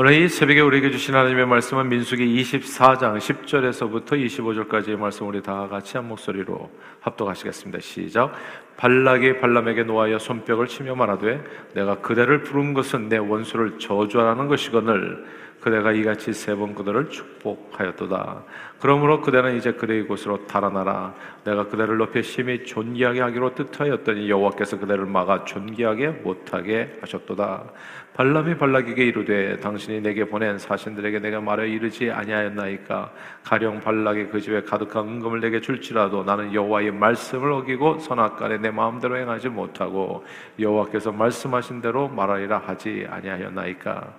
오늘 이 새벽에 우리에게 주신 하나님의 말씀은 민수기 24장 10절에서부터 25절까지의 말씀 우리 다 같이 한 목소리로 합독하시겠습니다. 시작. 발락이 발람에게 놓아여 손뼉을 치며 말하되 내가 그대를 부른 것은 내 원수를 저주하라는 것이거늘 그대가 이같이 세 번 그들을 축복하였도다. 그러므로 그대는 이제 그대의 곳으로 달아나라. 내가 그대를 높여 심히 존귀하게 하기로 뜻하였더니 여호와께서 그대를 막아 존귀하게 못하게 하셨도다. 발람이 발락에게 이르되 당신이 내게 보낸 사신들에게 내가 말하 이르지 아니하였나이까? 가령 발락이 그 집에 가득한 은금을 내게 줄지라도 나는 여호와의 말씀을 어기고 선악간에 내 마음대로 행하지 못하고 여호와께서 말씀하신 대로 말하리라 하지 아니하였나이까?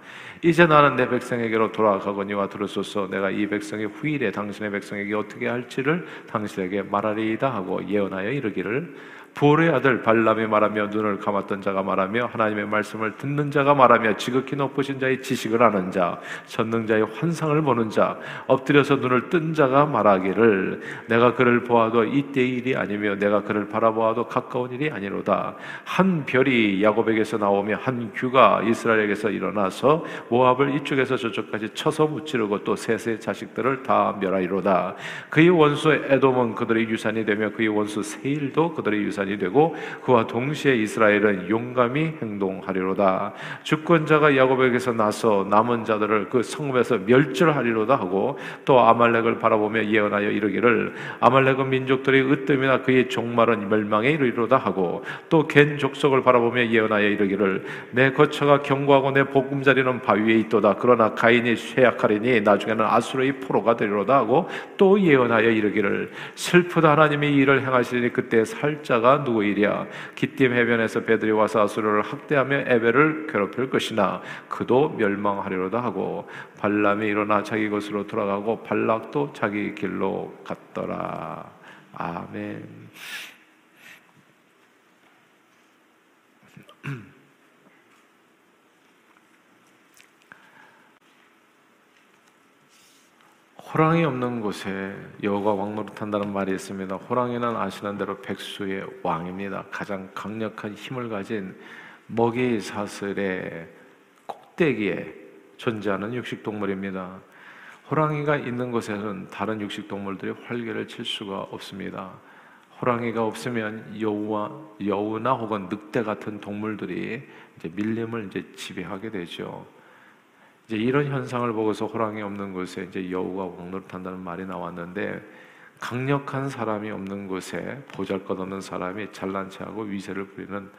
이제 나는 내 백성에게로 돌아가거니와 들으소서. 내가 이 백성의 후일에 당신의 백성에게 어떻게 할지를 당신에게 말하리이다 하고 예언하여 이르기를 부올의 아들 발람이 말하며 눈을 감았던 자가 말하며 하나님의 말씀을 듣는 자가 말하며 지극히 높으신 자의 지식을 아는 자 전능 자의 환상을 보는 자 엎드려서 눈을 뜬 자가 말하기를 내가 그를 보아도 이때의 일이 아니며 내가 그를 바라보아도 가까운 일이 아니로다. 한 별이 야곱에게서 나오며 한 규가 이스라엘에게서 일어나서 모압을 이쪽에서 저쪽까지 쳐서 무찌르고 또 셋의 자식들을 다 멸하리로다. 그의 원수 에돔은 그들의 유산이 되며 그의 원수 세일도 그들의 유산이 유산이 되고 그와 동시에 이스라엘은 용감히 행동하리로다. 주권자가 야곱에게서 나서 남은 자들을 그 성읍에서 멸절하리로다 하고 또 아말렉을 바라보며 예언하여 이르기를 아말렉은 민족들의 으뜸이나 그의 종말은 멸망에 이르리로다 하고 또 겐 족속을 바라보며 예언하여 이르기를 내 거처가 견고하고 내 보금자리는 바위에 있도다 그러나 가인이 쇠약하리니 나중에는 아수르의 포로가 되리로다 하고 또 예언하여 이르기를 슬프다 하나님이 이를 행하시니 그때 살자가 나라가 누구이랴 기띔 해변에서 배들이 와서 아수르를 학대하며 에벨을 괴롭힐 것이나 그도 멸망하리로다 하고 발람이 일어나 자기 것으로 돌아가고 발락도 자기 길로 갔더라 아멘. 호랑이 없는 곳에 여호가 왕노릇한다는 말이 있습니다. 호랑이는 아시는 대로 백수의 왕입니다. 가장 강력한 힘을 가진 먹이 사슬의 꼭대기에 존재하는 육식 동물입니다. 호랑이가 있는 곳에는 다른 육식 동물들이 활개를 칠 수가 없습니다. 호랑이가 없으면 여우와 여우나 혹은 늑대 같은 동물들이 이제 밀림을 이제 지배하게 되죠. 이제 이런 현상을 보고서 호랑이 없는 곳에 이제 여우가 왕노릇한다는 말이 나왔는데 강력한 사람이 없는 곳에 보잘것없는 사람이 잘난 체하고 위세를 부리는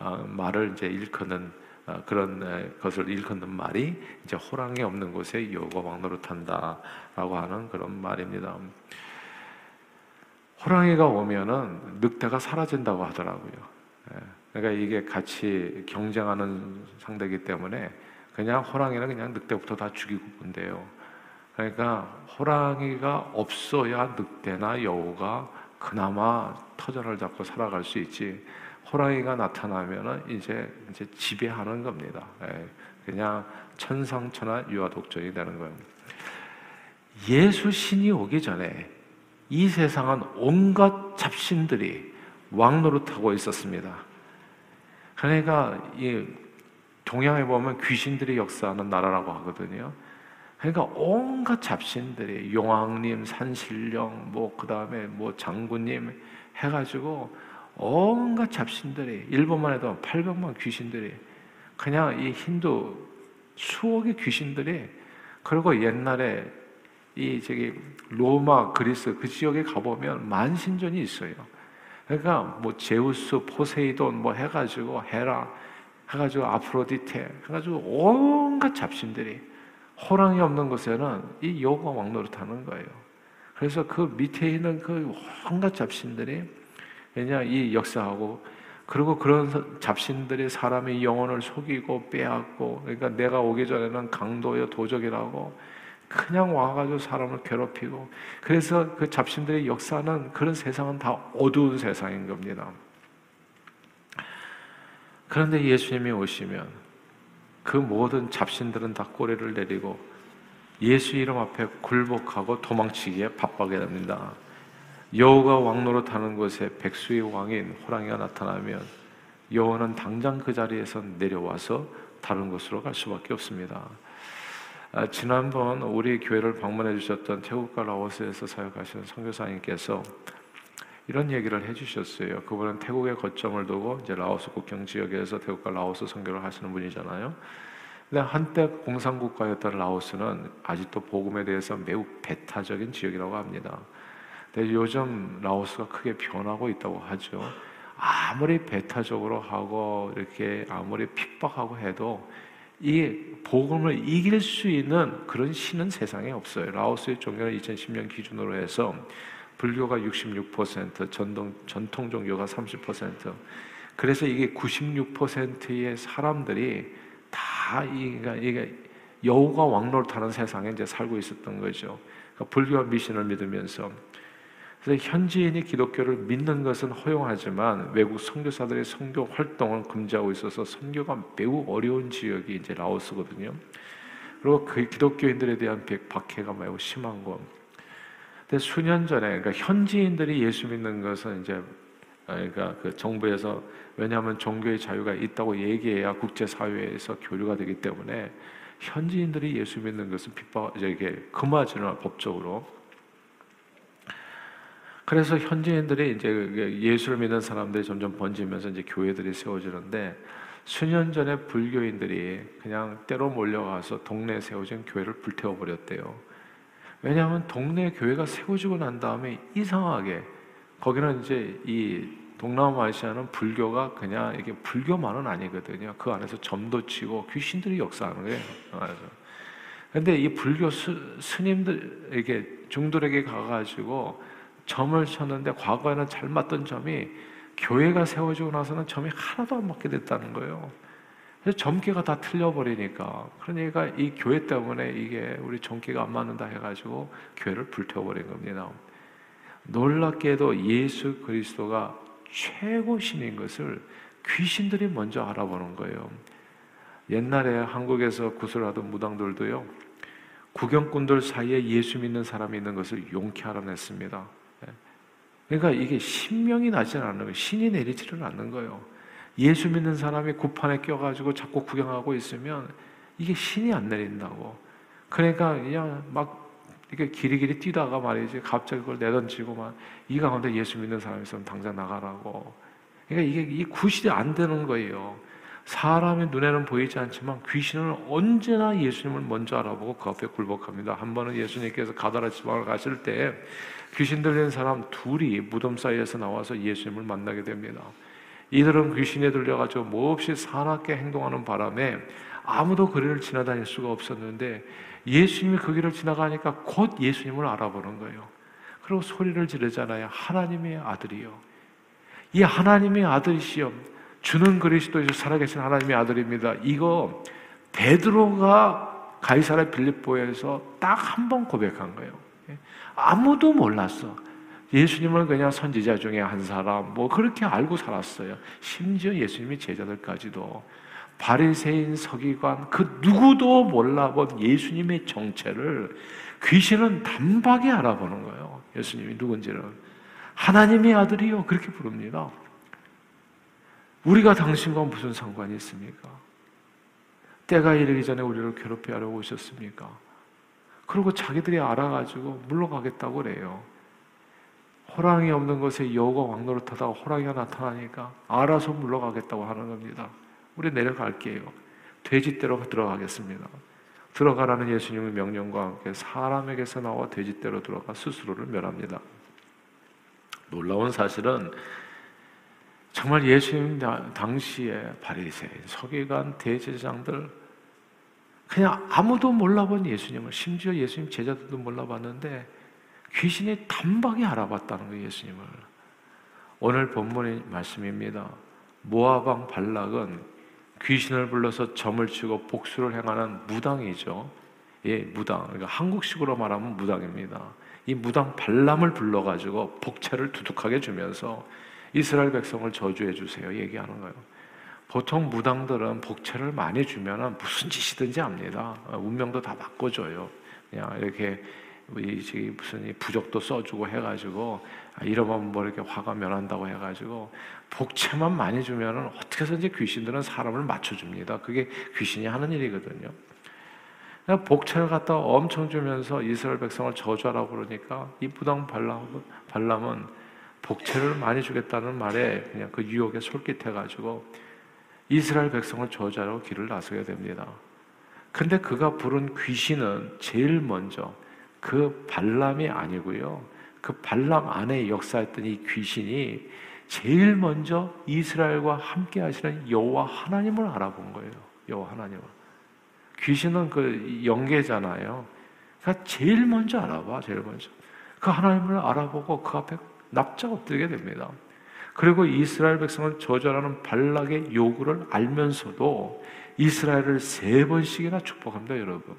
어, 말을 이제 일컫는 어, 그런 것을 일컫는 말이 이제 호랑이 없는 곳에 여우가 왕노릇한다라고 하는 그런 말입니다. 호랑이가 오면은 늑대가 사라진다고 하더라고요. 예. 그러니까 이게 같이 경쟁하는 상대이기 때문에 그냥 호랑이는 그냥 늑대부터 다 죽이고 본대요. 그러니까 호랑이가 없어야 늑대나 여우가 그나마 터전을 잡고 살아갈 수 있지. 호랑이가 나타나면은 이제 이제 지배하는 겁니다. 예, 그냥 천상천하 유아독존이 되는 거예요. 예수 신이 오기 전에 이 세상은 온갖 잡신들이 왕노릇하고 있었습니다. 그러니까 이 동양에 보면 귀신들이 역사하는 나라라고 하거든요. 그러니까 온갖 잡신들이 용왕님, 산신령, 뭐 그다음에 뭐 장군님 해가지고 온갖 잡신들이 일본만 해도 800만 귀신들이 그냥 이 힌두 수억의 귀신들이 그리고 옛날에 이 저기 로마, 그리스 그 지역에 가보면 만신전이 있어요. 그러니까 뭐 제우스, 포세이돈 뭐 해가지고 헤라 해가지고 아프로디테 해가지고 온갖 잡신들이 호랑이 없는 곳에는 이 여호와 왕노릇하는 거예요. 그래서 그 밑에 있는 그 온갖 잡신들이 왜냐 이 역사하고 그리고 그런 잡신들이 사람의 영혼을 속이고 빼앗고 그러니까 내가 오기 전에는 강도여 도적이라고 그냥 와가지고 사람을 괴롭히고 그래서 그 잡신들의 역사는 그런 세상은 다 어두운 세상인 겁니다. 그런데 예수님이 오시면 그 모든 잡신들은 다 꼬리를 내리고 예수 이름 앞에 굴복하고 도망치기에 바빠게 됩니다. 여호가 왕노릇하는 곳에 백수의 왕인 호랑이가 나타나면 여호는 당장 그 자리에서 내려와서 다른 곳으로 갈 수밖에 없습니다. 아, 지난번 우리 교회를 방문해 주셨던 태국과 라오스에서 사역하시는 선교사님께서 이런 얘기를 해주셨어요. 그분은 태국에 거점을 두고 이제 라오스 국경 지역에서 태국과 라오스 선교를 하시는 분이잖아요. 근데 한때 공산국가였던 라오스는 아직도 복음에 대해서 매우 배타적인 지역이라고 합니다. 근데 요즘 라오스가 크게 변하고 있다고 하죠. 아무리 배타적으로 하고 이렇게 아무리 핍박하고 해도 이 복음을 이길 수 있는 그런 신은 세상에 없어요. 라오스의 종교는 2010년 기준으로 해서 불교가 66%, 전통 전통 종교가 30%. 그래서 이게 96%의 사람들이 다 이게, 이게 여우가 왕노릇하는 세상에 이제 살고 있었던 거죠. 그러니까 불교와 미신을 믿으면서 그래서 현지인이 기독교를 믿는 것은 허용하지만 외국 선교사들의 선교 활동을 금지하고 있어서 선교가 매우 어려운 지역이 이제 라오스거든요. 그리고 그 기독교인들에 대한 박해가 매우 심한 거. 근데 수년 전에 그러니까 현지인들이 예수 믿는 것은 이제 그러니까 그 정부에서 왜냐하면 종교의 자유가 있다고 얘기해야 국제 사회에서 교류가 되기 때문에 현지인들이 예수 믿는 것은 핍박 이게 금하지는 법적으로 그래서 현지인들이 이제 그 예수를 믿는 사람들이 점점 번지면서 이제 교회들이 세워지는데 수년 전에 불교인들이 그냥 때로 몰려가서 동네에 세워진 교회를 불태워 버렸대요. 왜냐하면 동네 교회가 세워지고 난 다음에 이상하게 거기는 이제 이 동남아시아는 불교가 그냥 이게 불교만은 아니거든요. 그 안에서 점도 치고 귀신들이 역사하는 거예요. 근데 이 불교 스, 스님들에게 중들에게 가가지고 점을 쳤는데 과거에는 잘 맞던 점이 교회가 세워지고 나서는 점이 하나도 안 맞게 됐다는 거예요. 점괘가 다 틀려버리니까 그러니까 이 교회 때문에 이게 우리 점괘가 안 맞는다 해가지고 교회를 불태워버린 겁니다. 놀랍게도 예수 그리스도가 최고신인 것을 귀신들이 먼저 알아보는 거예요. 옛날에 한국에서 구슬하던 무당들도요, 구경꾼들 사이에 예수 믿는 사람이 있는 것을 용케 알아냈습니다. 그러니까 이게 신명이 나지 않는 거예요. 신이 내리지를 않는 거예요. 예수 믿는 사람이 구판에 껴가지고 자꾸 구경하고 있으면 이게 신이 안 내린다고. 그러니까 그냥 막 이렇게 길이길이 뛰다가 말이지 갑자기 그걸 내던지고 막 이 가운데 예수 믿는 사람이 있으면 당장 나가라고. 그러니까 이게 이 구실이 안 되는 거예요. 사람의 눈에는 보이지 않지만 귀신은 언제나 예수님을 먼저 알아보고 그 앞에 굴복합니다. 한 번은 예수님께서 가다라 지방을 가실 때 귀신 들린 사람 둘이 무덤 사이에서 나와서 예수님을 만나게 됩니다. 이들은 귀신에 들려가지고 몹시 사납게 행동하는 바람에 아무도 그를 지나다닐 수가 없었는데 예수님이 그 길을 지나가니까 곧 예수님을 알아보는 거예요. 그리고 소리를 지르잖아요. 하나님의 아들이요. 이 하나님의 아들이시여 주는 그리스도이시 살아계신 하나님의 아들입니다. 이거 베드로가 가이사라 빌립보에서 딱 한 번 고백한 거예요. 아무도 몰랐어. 예수님을 그냥 선지자 중에 한 사람 뭐 그렇게 알고 살았어요. 심지어 예수님의 제자들까지도 바리새인 서기관 그 누구도 몰라본 예수님의 정체를 귀신은 단박에 알아보는 거예요. 예수님이 누군지를 하나님의 아들이요 그렇게 부릅니다. 우리가 당신과 무슨 상관이 있습니까? 때가 이르기 전에 우리를 괴롭게 하려고 오셨습니까? 그리고 자기들이 알아가지고 물러가겠다고 그래요. 호랑이 없는 곳에 여우가 왕노릇하다가 호랑이가 나타나니까 알아서 물러가겠다고 하는 겁니다. 우리 내려갈게요. 돼지떼로 들어가겠습니다. 들어가라는 예수님의 명령과 함께 사람에게서 나와 돼지떼로 들어가 스스로를 멸합니다. 놀라운 사실은 정말 예수님 당시에 바리새인, 서기관, 대제장들 그냥 아무도 몰라본 예수님을 심지어 예수님 제자들도 몰라봤는데 귀신이 단박에 알아봤다는 거예요, 예수님을. 오늘 본문의 말씀입니다. 모아방 발락은 귀신을 불러서 점을 치고 복수를 행하는 무당이죠. 예, 무당. 그러니까 한국식으로 말하면 무당입니다. 이 무당 발람을 불러가지고 복채를 두둑하게 주면서 이스라엘 백성을 저주해 주세요. 얘기하는 거예요. 보통 무당들은 복채를 많이 주면 무슨 짓이든지 합니다. 운명도 다 바꿔줘요. 그냥 이렇게 이 무슨 부적도 써주고 해가지고 아, 이러면 뭐 이렇게 화가 면한다고 해가지고 복채만 많이 주면은 어떻게 해서든지 귀신들은 사람을 맞춰줍니다. 그게 귀신이 하는 일이거든요. 복채를 갖다 엄청 주면서 이스라엘 백성을 저주하라고 그러니까 이 부당 발람, 발람은 복채를 많이 주겠다는 말에 그냥 그 유혹에 솔깃해가지고 이스라엘 백성을 저주하라고 길을 나서게 됩니다. 근데 그가 부른 귀신은 제일 먼저 그 발람이 아니고요. 그 발람 안에 역사했던 이 귀신이 제일 먼저 이스라엘과 함께 하시는 여호와 하나님을 알아본 거예요. 여호와 하나님을. 귀신은 그 영계잖아요. 그러니까 제일 먼저 알아봐, 제일 먼저. 그 하나님을 알아보고 그 앞에 납작 엎드리게 됩니다. 그리고 이스라엘 백성을 저절하는 발락의 요구를 알면서도 이스라엘을 세 번씩이나 축복합니다, 여러분.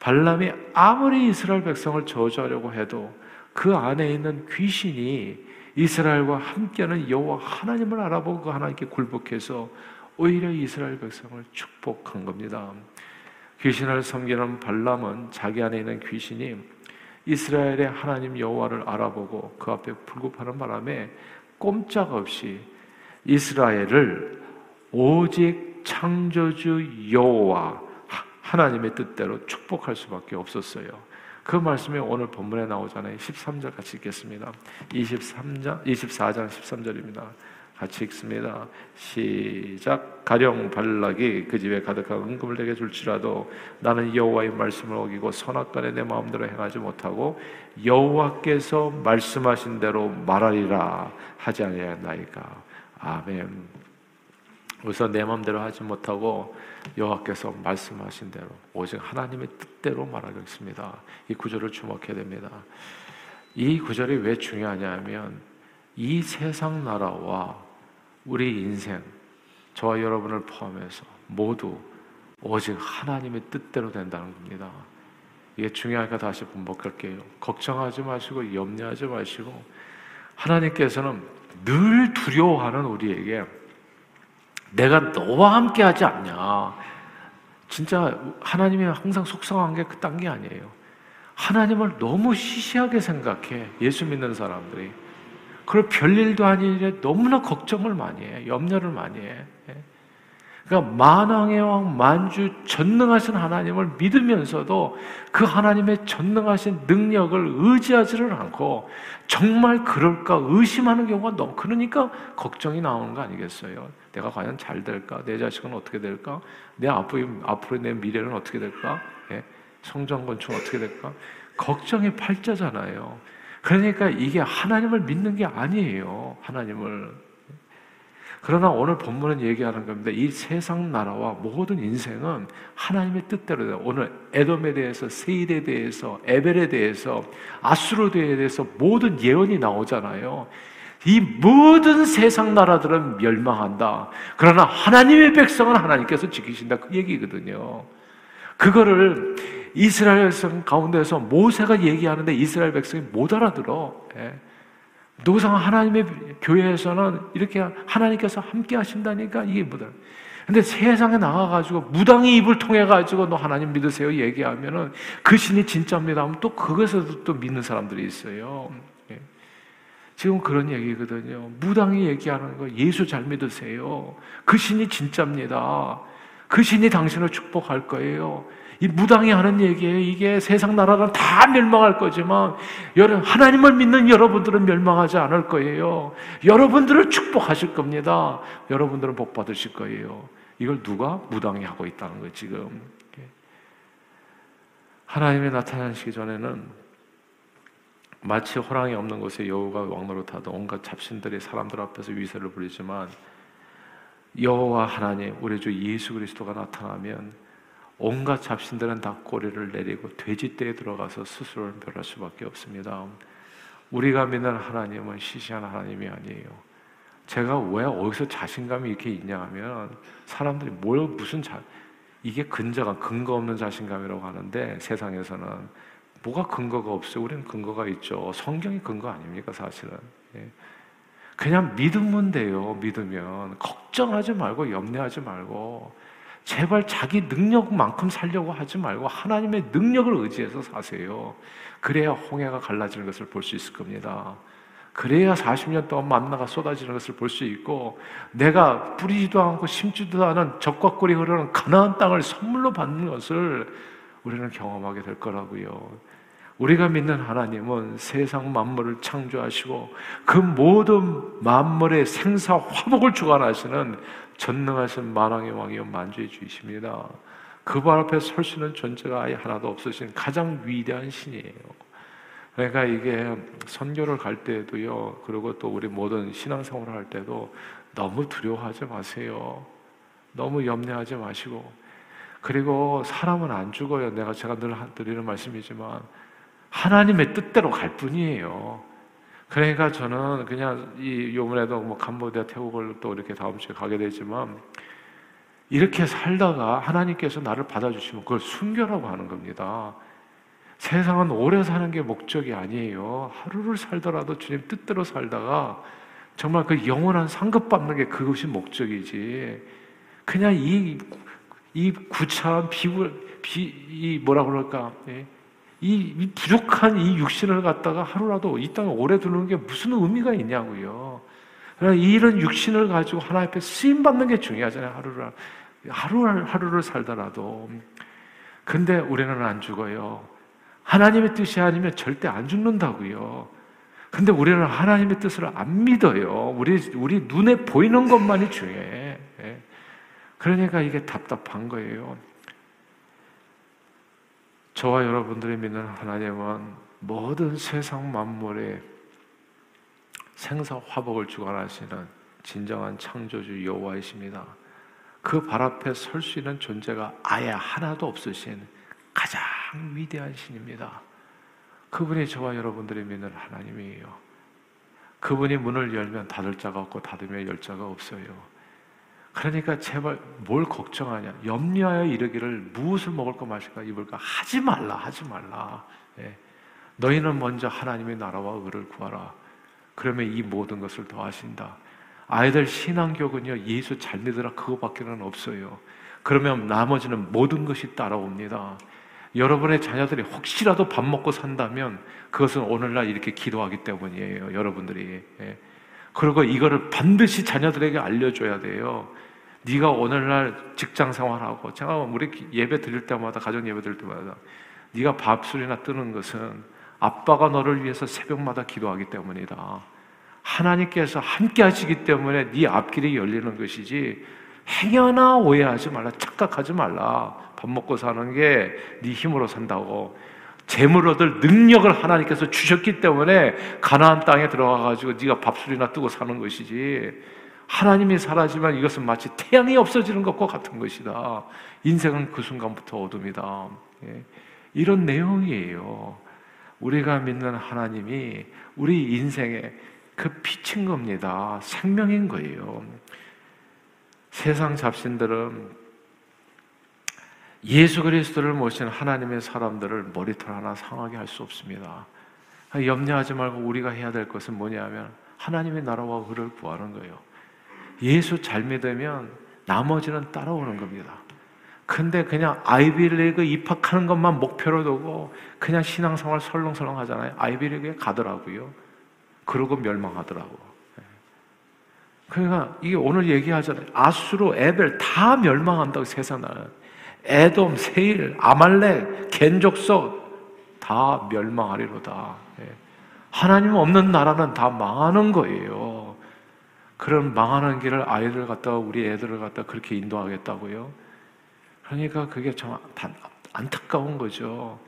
발람이 아무리 이스라엘 백성을 저주하려고 해도 그 안에 있는 귀신이 이스라엘과 함께하는 여호와 하나님을 알아보고 그 하나님께 굴복해서 오히려 이스라엘 백성을 축복한 겁니다. 귀신을 섬기는 발람은 자기 안에 있는 귀신이 이스라엘의 하나님 여호와를 알아보고 그 앞에 불급하는 바람에 꼼짝없이 이스라엘을 오직 창조주 여호와 하나님의 뜻대로 축복할 수밖에 없었어요. 그 말씀이 오늘 본문에 나오잖아요. 13절 같이 읽겠습니다. 23장, 24장 13절입니다. 같이 읽습니다. 시작. 가령 발락이 그 집에 가득한 은금을 내게 줄지라도 나는 여호와의 말씀을 어기고 선악간에 내 마음대로 행하지 못하고 여호와께서 말씀하신 대로 말하리라 하지 아니하나이까. 아멘. 그래서 내 마음대로 하지 못하고 여호와께서 말씀하신 대로 오직 하나님의 뜻대로 말하겠습니다. 이 구절을 주목해야 됩니다. 이 구절이 왜 중요하냐면 이 세상 나라와 우리 인생 저와 여러분을 포함해서 모두 오직 하나님의 뜻대로 된다는 겁니다. 이게 중요하니까 다시 반복할게요. 걱정하지 마시고 염려하지 마시고 하나님께서는 늘 두려워하는 우리에게 내가 너와 함께 하지 않냐. 진짜 하나님이 항상 속상한 게 그딴 게 아니에요. 하나님을 너무 시시하게 생각해. 예수 믿는 사람들이. 그리고 별일도 아닌 일에 너무나 걱정을 많이 해. 염려를 많이 해. 그러니까 만왕의 왕 만주 전능하신 하나님을 믿으면서도 그 하나님의 전능하신 능력을 의지하지를 않고 정말 그럴까 의심하는 경우가 너무 그러니까 걱정이 나오는 거 아니겠어요? 내가 과연 잘 될까? 내 자식은 어떻게 될까? 내 앞으로 앞으로 내 미래는 어떻게 될까? 예? 성전 건축 어떻게 될까? 걱정이 팔자잖아요. 그러니까 이게 하나님을 믿는 게 아니에요. 하나님을 그러나 오늘 본문은 얘기하는 겁니다. 이 세상 나라와 모든 인생은 하나님의 뜻대로. 오늘 에돔에 대해서, 세일에 대해서, 에벨에 대해서, 아수르드에 대해서 모든 예언이 나오잖아요. 이 모든 세상 나라들은 멸망한다. 그러나 하나님의 백성은 하나님께서 지키신다. 그 얘기거든요. 그거를 이스라엘 백성 가운데서 모세가 얘기하는데 이스라엘 백성이 못 알아들어. 예. 노상 하나님의 교회에서는 이렇게 하나님께서 함께 하신다니까 이게 뭐다. 근데 세상에 나가가지고 무당의 입을 통해가지고 너 하나님 믿으세요 얘기하면은 그 신이 진짜입니다 하면 또 그것에도 또 믿는 사람들이 있어요. 예. 지금 그런 얘기거든요. 무당이 얘기하는 거 예수 잘 믿으세요. 그 신이 진짜입니다. 그 신이 당신을 축복할 거예요. 이 무당이 하는 얘기예요. 이게 세상 나라는 다 멸망할 거지만 하나님을 믿는 여러분들은 멸망하지 않을 거예요. 여러분들을 축복하실 겁니다. 여러분들은 복 받으실 거예요. 이걸 누가 무당이 하고 있다는 거예요, 지금. 하나님이 나타나시기 전에는 마치 호랑이 없는 곳에 여우가 왕노릇하던 온갖 잡신들이 사람들 앞에서 위세를 부리지만 여호와 하나님 우리 주 예수 그리스도가 나타나면 온갖 잡신들은 다 꼬리를 내리고 돼지떼에 들어가서 스스로를 멸할 수밖에 없습니다. 우리가 믿는 하나님은 시시한 하나님이 아니에요. 제가 왜 어디서 자신감이 이렇게 있냐 하면 사람들이 뭘 무슨 자 이게 근저가 근거 없는 자신감이라고 하는데 세상에서는 뭐가 근거가 없어요? 우리는 근거가 있죠. 성경이 근거 아닙니까 사실은. 예. 그냥 믿으면 돼요. 믿으면 걱정하지 말고 염려하지 말고 제발 자기 능력만큼 살려고 하지 말고 하나님의 능력을 의지해서 사세요. 그래야 홍해가 갈라지는 것을 볼 수 있을 겁니다. 그래야 40년 동안 만나가 쏟아지는 것을 볼 수 있고 내가 뿌리지도 않고 심지도 않은 적과 꿀이 흐르는 가나안 땅을 선물로 받는 것을 우리는 경험하게 될 거라고요. 우리가 믿는 하나님은 세상 만물을 창조하시고 그 모든 만물의 생사 화복을 주관하시는 전능하신 만왕의 왕이요 만주의 주이십니다. 그 발 앞에 설 수 있는 존재가 아예 하나도 없으신 가장 위대한 신이에요. 그러니까 이게 선교를 갈 때도요, 그리고 또 우리 모든 신앙생활을 할 때도 너무 두려워하지 마세요. 너무 염려하지 마시고. 그리고 사람은 안 죽어요. 내가 제가 늘 드리는 말씀이지만 하나님의 뜻대로 갈 뿐이에요. 그러니까 저는 그냥 이 요번에도 뭐 캄보디아 태국을 또 이렇게 다음 주에 가게 되지만 이렇게 살다가 하나님께서 나를 받아주시면 그걸 순교라고 하는 겁니다. 세상은 오래 사는 게 목적이 아니에요. 하루를 살더라도 주님 뜻대로 살다가 정말 그 영원한 상급 받는 게 그것이 목적이지. 그냥 이, 이 구차한 비굴, 비, 이 뭐라 그럴까. 예? 이, 이, 부족한 이 육신을 갖다가 하루라도 이 땅에 오래 두는 게 무슨 의미가 있냐고요. 그러나 이런 육신을 가지고 하나님 앞에 쓰임 받는 게 중요하잖아요. 하루를 하루를 하루를 살더라도. 근데 우리는 안 죽어요. 하나님의 뜻이 아니면 절대 안 죽는다고요. 근데 우리는 하나님의 뜻을 안 믿어요. 우리 우리 눈에 보이는 것만이 중요해. 예. 그러니까 이게 답답한 거예요. 저와 여러분들이 믿는 하나님은 모든 세상 만물에 생사 화복을 주관하시는 진정한 창조주 여호와이십니다. 그 발 앞에 설 수 있는 존재가 아예 하나도 없으신 가장 위대한 신입니다. 그분이 저와 여러분들이 믿는 하나님이에요. 그분이 문을 열면 닫을 자가 없고 닫으면 열 자가 없어요. 그러니까 제발 뭘 걱정하냐? 염려하여 이르기를 무엇을 먹을까 마실까 입을까 하지 말라 하지 말라. 예. 너희는 먼저 하나님의 나라와 의를 구하라. 그러면 이 모든 것을 더하신다. 아이들 신앙교군요 예수 잘 믿으라 그거밖에는 없어요. 그러면 나머지는 모든 것이 따라옵니다. 여러분의 자녀들이 혹시라도 밥 먹고 산다면 그것은 오늘날 이렇게 기도하기 때문이에요. 여러분들이. 예. 그리고 이거를 반드시 자녀들에게 알려줘야 돼요. 네가 오늘날 직장 생활하고 제가 우리 예배 드릴 때마다 가정 예배 드릴 때마다 네가 밥술이나 뜨는 것은 아빠가 너를 위해서 새벽마다 기도하기 때문이다. 하나님께서 함께 하시기 때문에 네 앞길이 열리는 것이지 행여나 오해하지 말라 착각하지 말라. 밥 먹고 사는 게 네 힘으로 산다고. 재물 얻을 능력을 하나님께서 주셨기 때문에 가나안 땅에 들어가 가지고 네가 밥술이나 뜨고 사는 것이지 하나님이 사라지면 이것은 마치 태양이 없어지는 것과 같은 것이다. 인생은 그 순간부터 어둠이다. 예. 이런 내용이에요. 우리가 믿는 하나님이 우리 인생의 그 빛인 겁니다. 생명인 거예요. 세상 잡신들은 예수 그리스도를 모신 하나님의 사람들을 머리털 하나 상하게 할 수 없습니다. 염려하지 말고 우리가 해야 될 것은 뭐냐면 하나님의 나라와 그를 구하는 거예요. 예수 잘 믿으면 나머지는 따라오는 겁니다. 근데 그냥 아이비리그 입학하는 것만 목표로 두고 그냥 신앙생활 설렁설렁 하잖아요. 아이비리그에 가더라고요. 그러고 멸망하더라고. 그러니까 이게 오늘 얘기하잖아요. 아수로 에벨 다 멸망한다고 세상은. 에돔, 세일, 아말렉, 겐족속 다 멸망하리로다. 예. 하나님 없는 나라는 다 망하는 거예요. 그런 망하는 길을 아이들 갖다가 우리 애들을 갖다 그렇게 인도하겠다고요? 그러니까 그게 참 안타까운 거죠.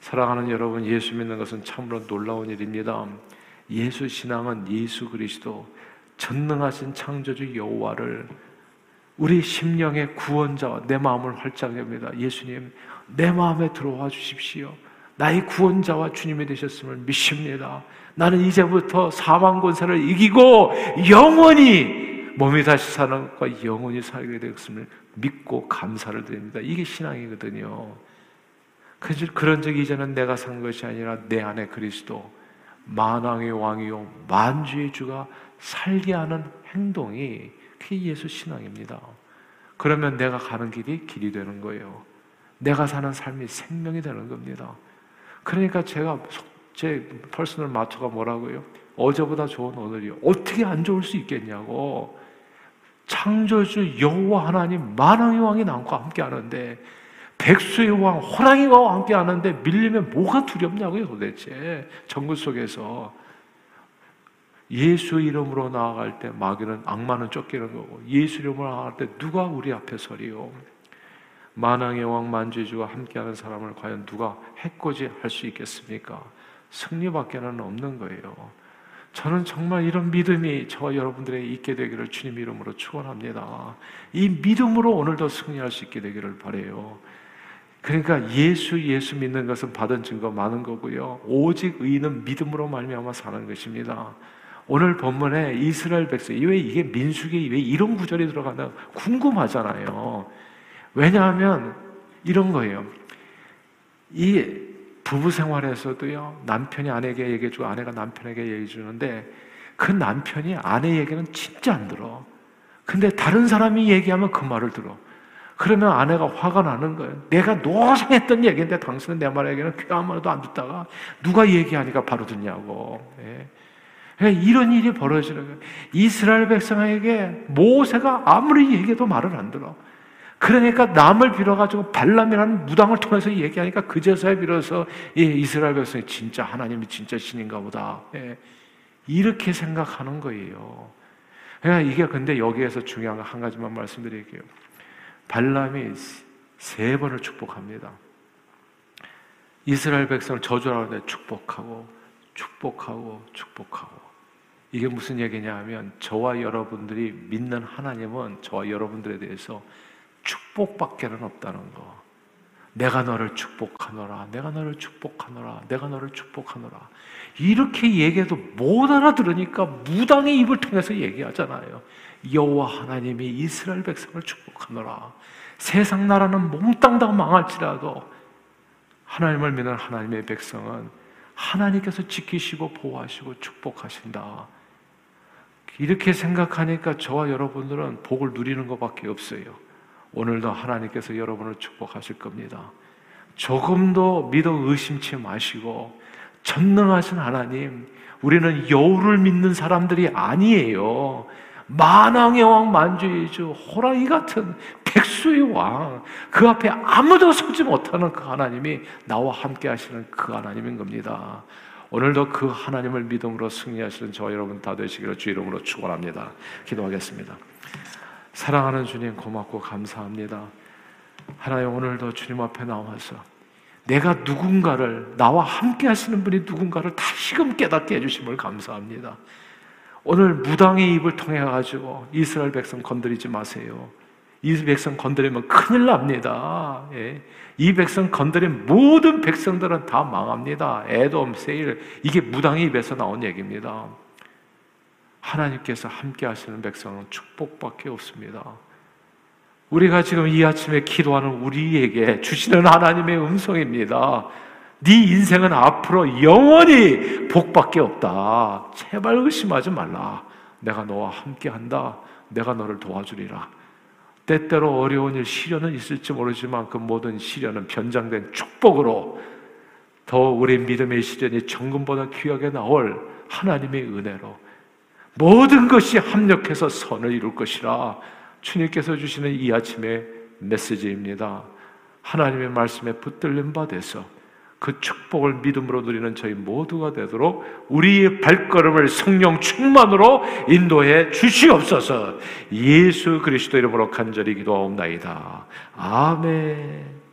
사랑하는 여러분, 예수 믿는 것은 참으로 놀라운 일입니다. 예수 신앙은 예수 그리스도 전능하신 창조주 여호와를 우리 심령의 구원자와 내 마음을 활짝 엽니다. 예수님, 내 마음에 들어와 주십시오. 나의 구원자와 주님이 되셨음을 믿습니다. 나는 이제부터 사망 권세를 이기고 영원히 몸이 다시 사는 것과 영원히 살게 되었음을 믿고 감사를 드립니다. 이게 신앙이거든요. 그런즉 이제는 내가 산 것이 아니라 내 안에 그리스도 만왕의 왕이요 만주의 주가 살게 하는 행동이 그게 예수 신앙입니다. 그러면 내가 가는 길이 길이 되는 거예요. 내가 사는 삶이 생명이 되는 겁니다. 그러니까 제가 제 personal motto가 뭐라고요? 어제보다 좋은 오늘이 어떻게 안 좋을 수 있겠냐고. 창조주 여호와 하나님 만왕의 왕이 나와 함께 하는데 백수의 왕 호랑이와 함께 하는데 밀리면 뭐가 두렵냐고요 도대체 정글 속에서 예수 이름으로 나아갈 때 마귀는 악마는 쫓기는 거고 예수 이름으로 나아갈 때 누가 우리 앞에 서리요 만왕의 왕 만주주와 함께하는 사람을 과연 누가 해코지 할 수 있겠습니까? 승리밖에는 없는 거예요. 저는 정말 이런 믿음이 저와 여러분들에게 있게 되기를 주님 이름으로 축원합니다. 이 믿음으로 오늘도 승리할 수 있게 되기를 바래요. 그러니까 예수 예수 믿는 것은 받은 증거 많은 거고요. 오직 의인은 믿음으로 말미암아 사는 것입니다. 오늘 본문에 이스라엘 백성 왜 이게 민수기 왜 이런 구절이 들어가나 궁금하잖아요. 왜냐하면 이런 거예요. 이 부부 생활에서도요, 남편이 아내에게 얘기해주고 아내가 남편에게 얘기해주는데 그 남편이 아내 얘기는 진짜 안 들어. 근데 다른 사람이 얘기하면 그 말을 들어. 그러면 아내가 화가 나는 거예요. 내가 노생했던 얘기인데 당신은 내 말에게는 귀 아무도 안 듣다가 누가 얘기하니까 바로 듣냐고. 예. 예. 이런 일이 벌어지는 거예요. 이스라엘 백성에게 모세가 아무리 얘기해도 말을 안 들어. 그러니까 남을 빌어가지고 발람이라는 무당을 통해서 얘기하니까 그제서야 빌어서 예, 이스라엘 백성이 진짜 하나님이 진짜 신인가 보다. 예, 이렇게 생각하는 거예요. 그러니까 이게 근데 여기에서 중요한 한 가지만 말씀드릴게요. 발람이 세 번을 축복합니다. 이스라엘 백성을 저주하는데 축복하고 축복하고 축복하고 이게 무슨 얘기냐 하면 저와 여러분들이 믿는 하나님은 저와 여러분들에 대해서 축복밖에는 없다는 거. 내가 너를 축복하노라. 내가 너를 축복하노라. 내가 너를 축복하노라. 이렇게 얘기해도 못 알아들으니까 무당의 입을 통해서 얘기하잖아요. 여호와 하나님이 이스라엘 백성을 축복하노라. 세상 나라는 몽땅 다 망할지라도 하나님을 믿는 하나님의 백성은 하나님께서 지키시고 보호하시고 축복하신다. 이렇게 생각하니까 저와 여러분들은 복을 누리는 것밖에 없어요. 오늘도 하나님께서 여러분을 축복하실 겁니다. 조금도 믿어 의심치 마시고 전능하신 하나님, 우리는 여우를 믿는 사람들이 아니에요. 만왕의 왕 만주의 주 호랑이 같은 백수의 왕 그 앞에 아무도 서지 못하는 그 하나님이 나와 함께 하시는 그 하나님인 겁니다. 오늘도 그 하나님을 믿음으로 승리하시는 저와 여러분 다 되시기를 주 이름으로 축원합니다. 기도하겠습니다. 사랑하는 주님 고맙고 감사합니다. 하나님 오늘도 주님 앞에 나와서 내가 누군가를 나와 함께 하시는 분이 누군가를 다시금 깨닫게 해주심을 감사합니다. 오늘 무당의 입을 통해 가지고 이스라엘 백성 건드리지 마세요. 이 백성 건드리면 큰일 납니다. 예. 이 백성 건드린 모든 백성들은 다 망합니다. 에돔, 세일 이게 무당의 입에서 나온 얘기입니다. 하나님께서 함께 하시는 백성은 축복밖에 없습니다. 우리가 지금 이 아침에 기도하는 우리에게 주시는 하나님의 음성입니다. 네 인생은 앞으로 영원히 복밖에 없다. 제발 의심하지 말라. 내가 너와 함께 한다. 내가 너를 도와주리라. 때때로 어려운 일, 시련은 있을지 모르지만 그 모든 시련은 변장된 축복으로 더 우리 믿음의 시련이 정금보다 귀하게 나올 하나님의 은혜로 모든 것이 합력해서 선을 이룰 것이라 주님께서 주시는 이 아침의 메시지입니다. 하나님의 말씀에 붙들린 바 돼서 그 축복을 믿음으로 누리는 저희 모두가 되도록 우리의 발걸음을 성령 충만으로 인도해 주시옵소서 예수 그리스도 이름으로 간절히 기도하옵나이다. 아멘.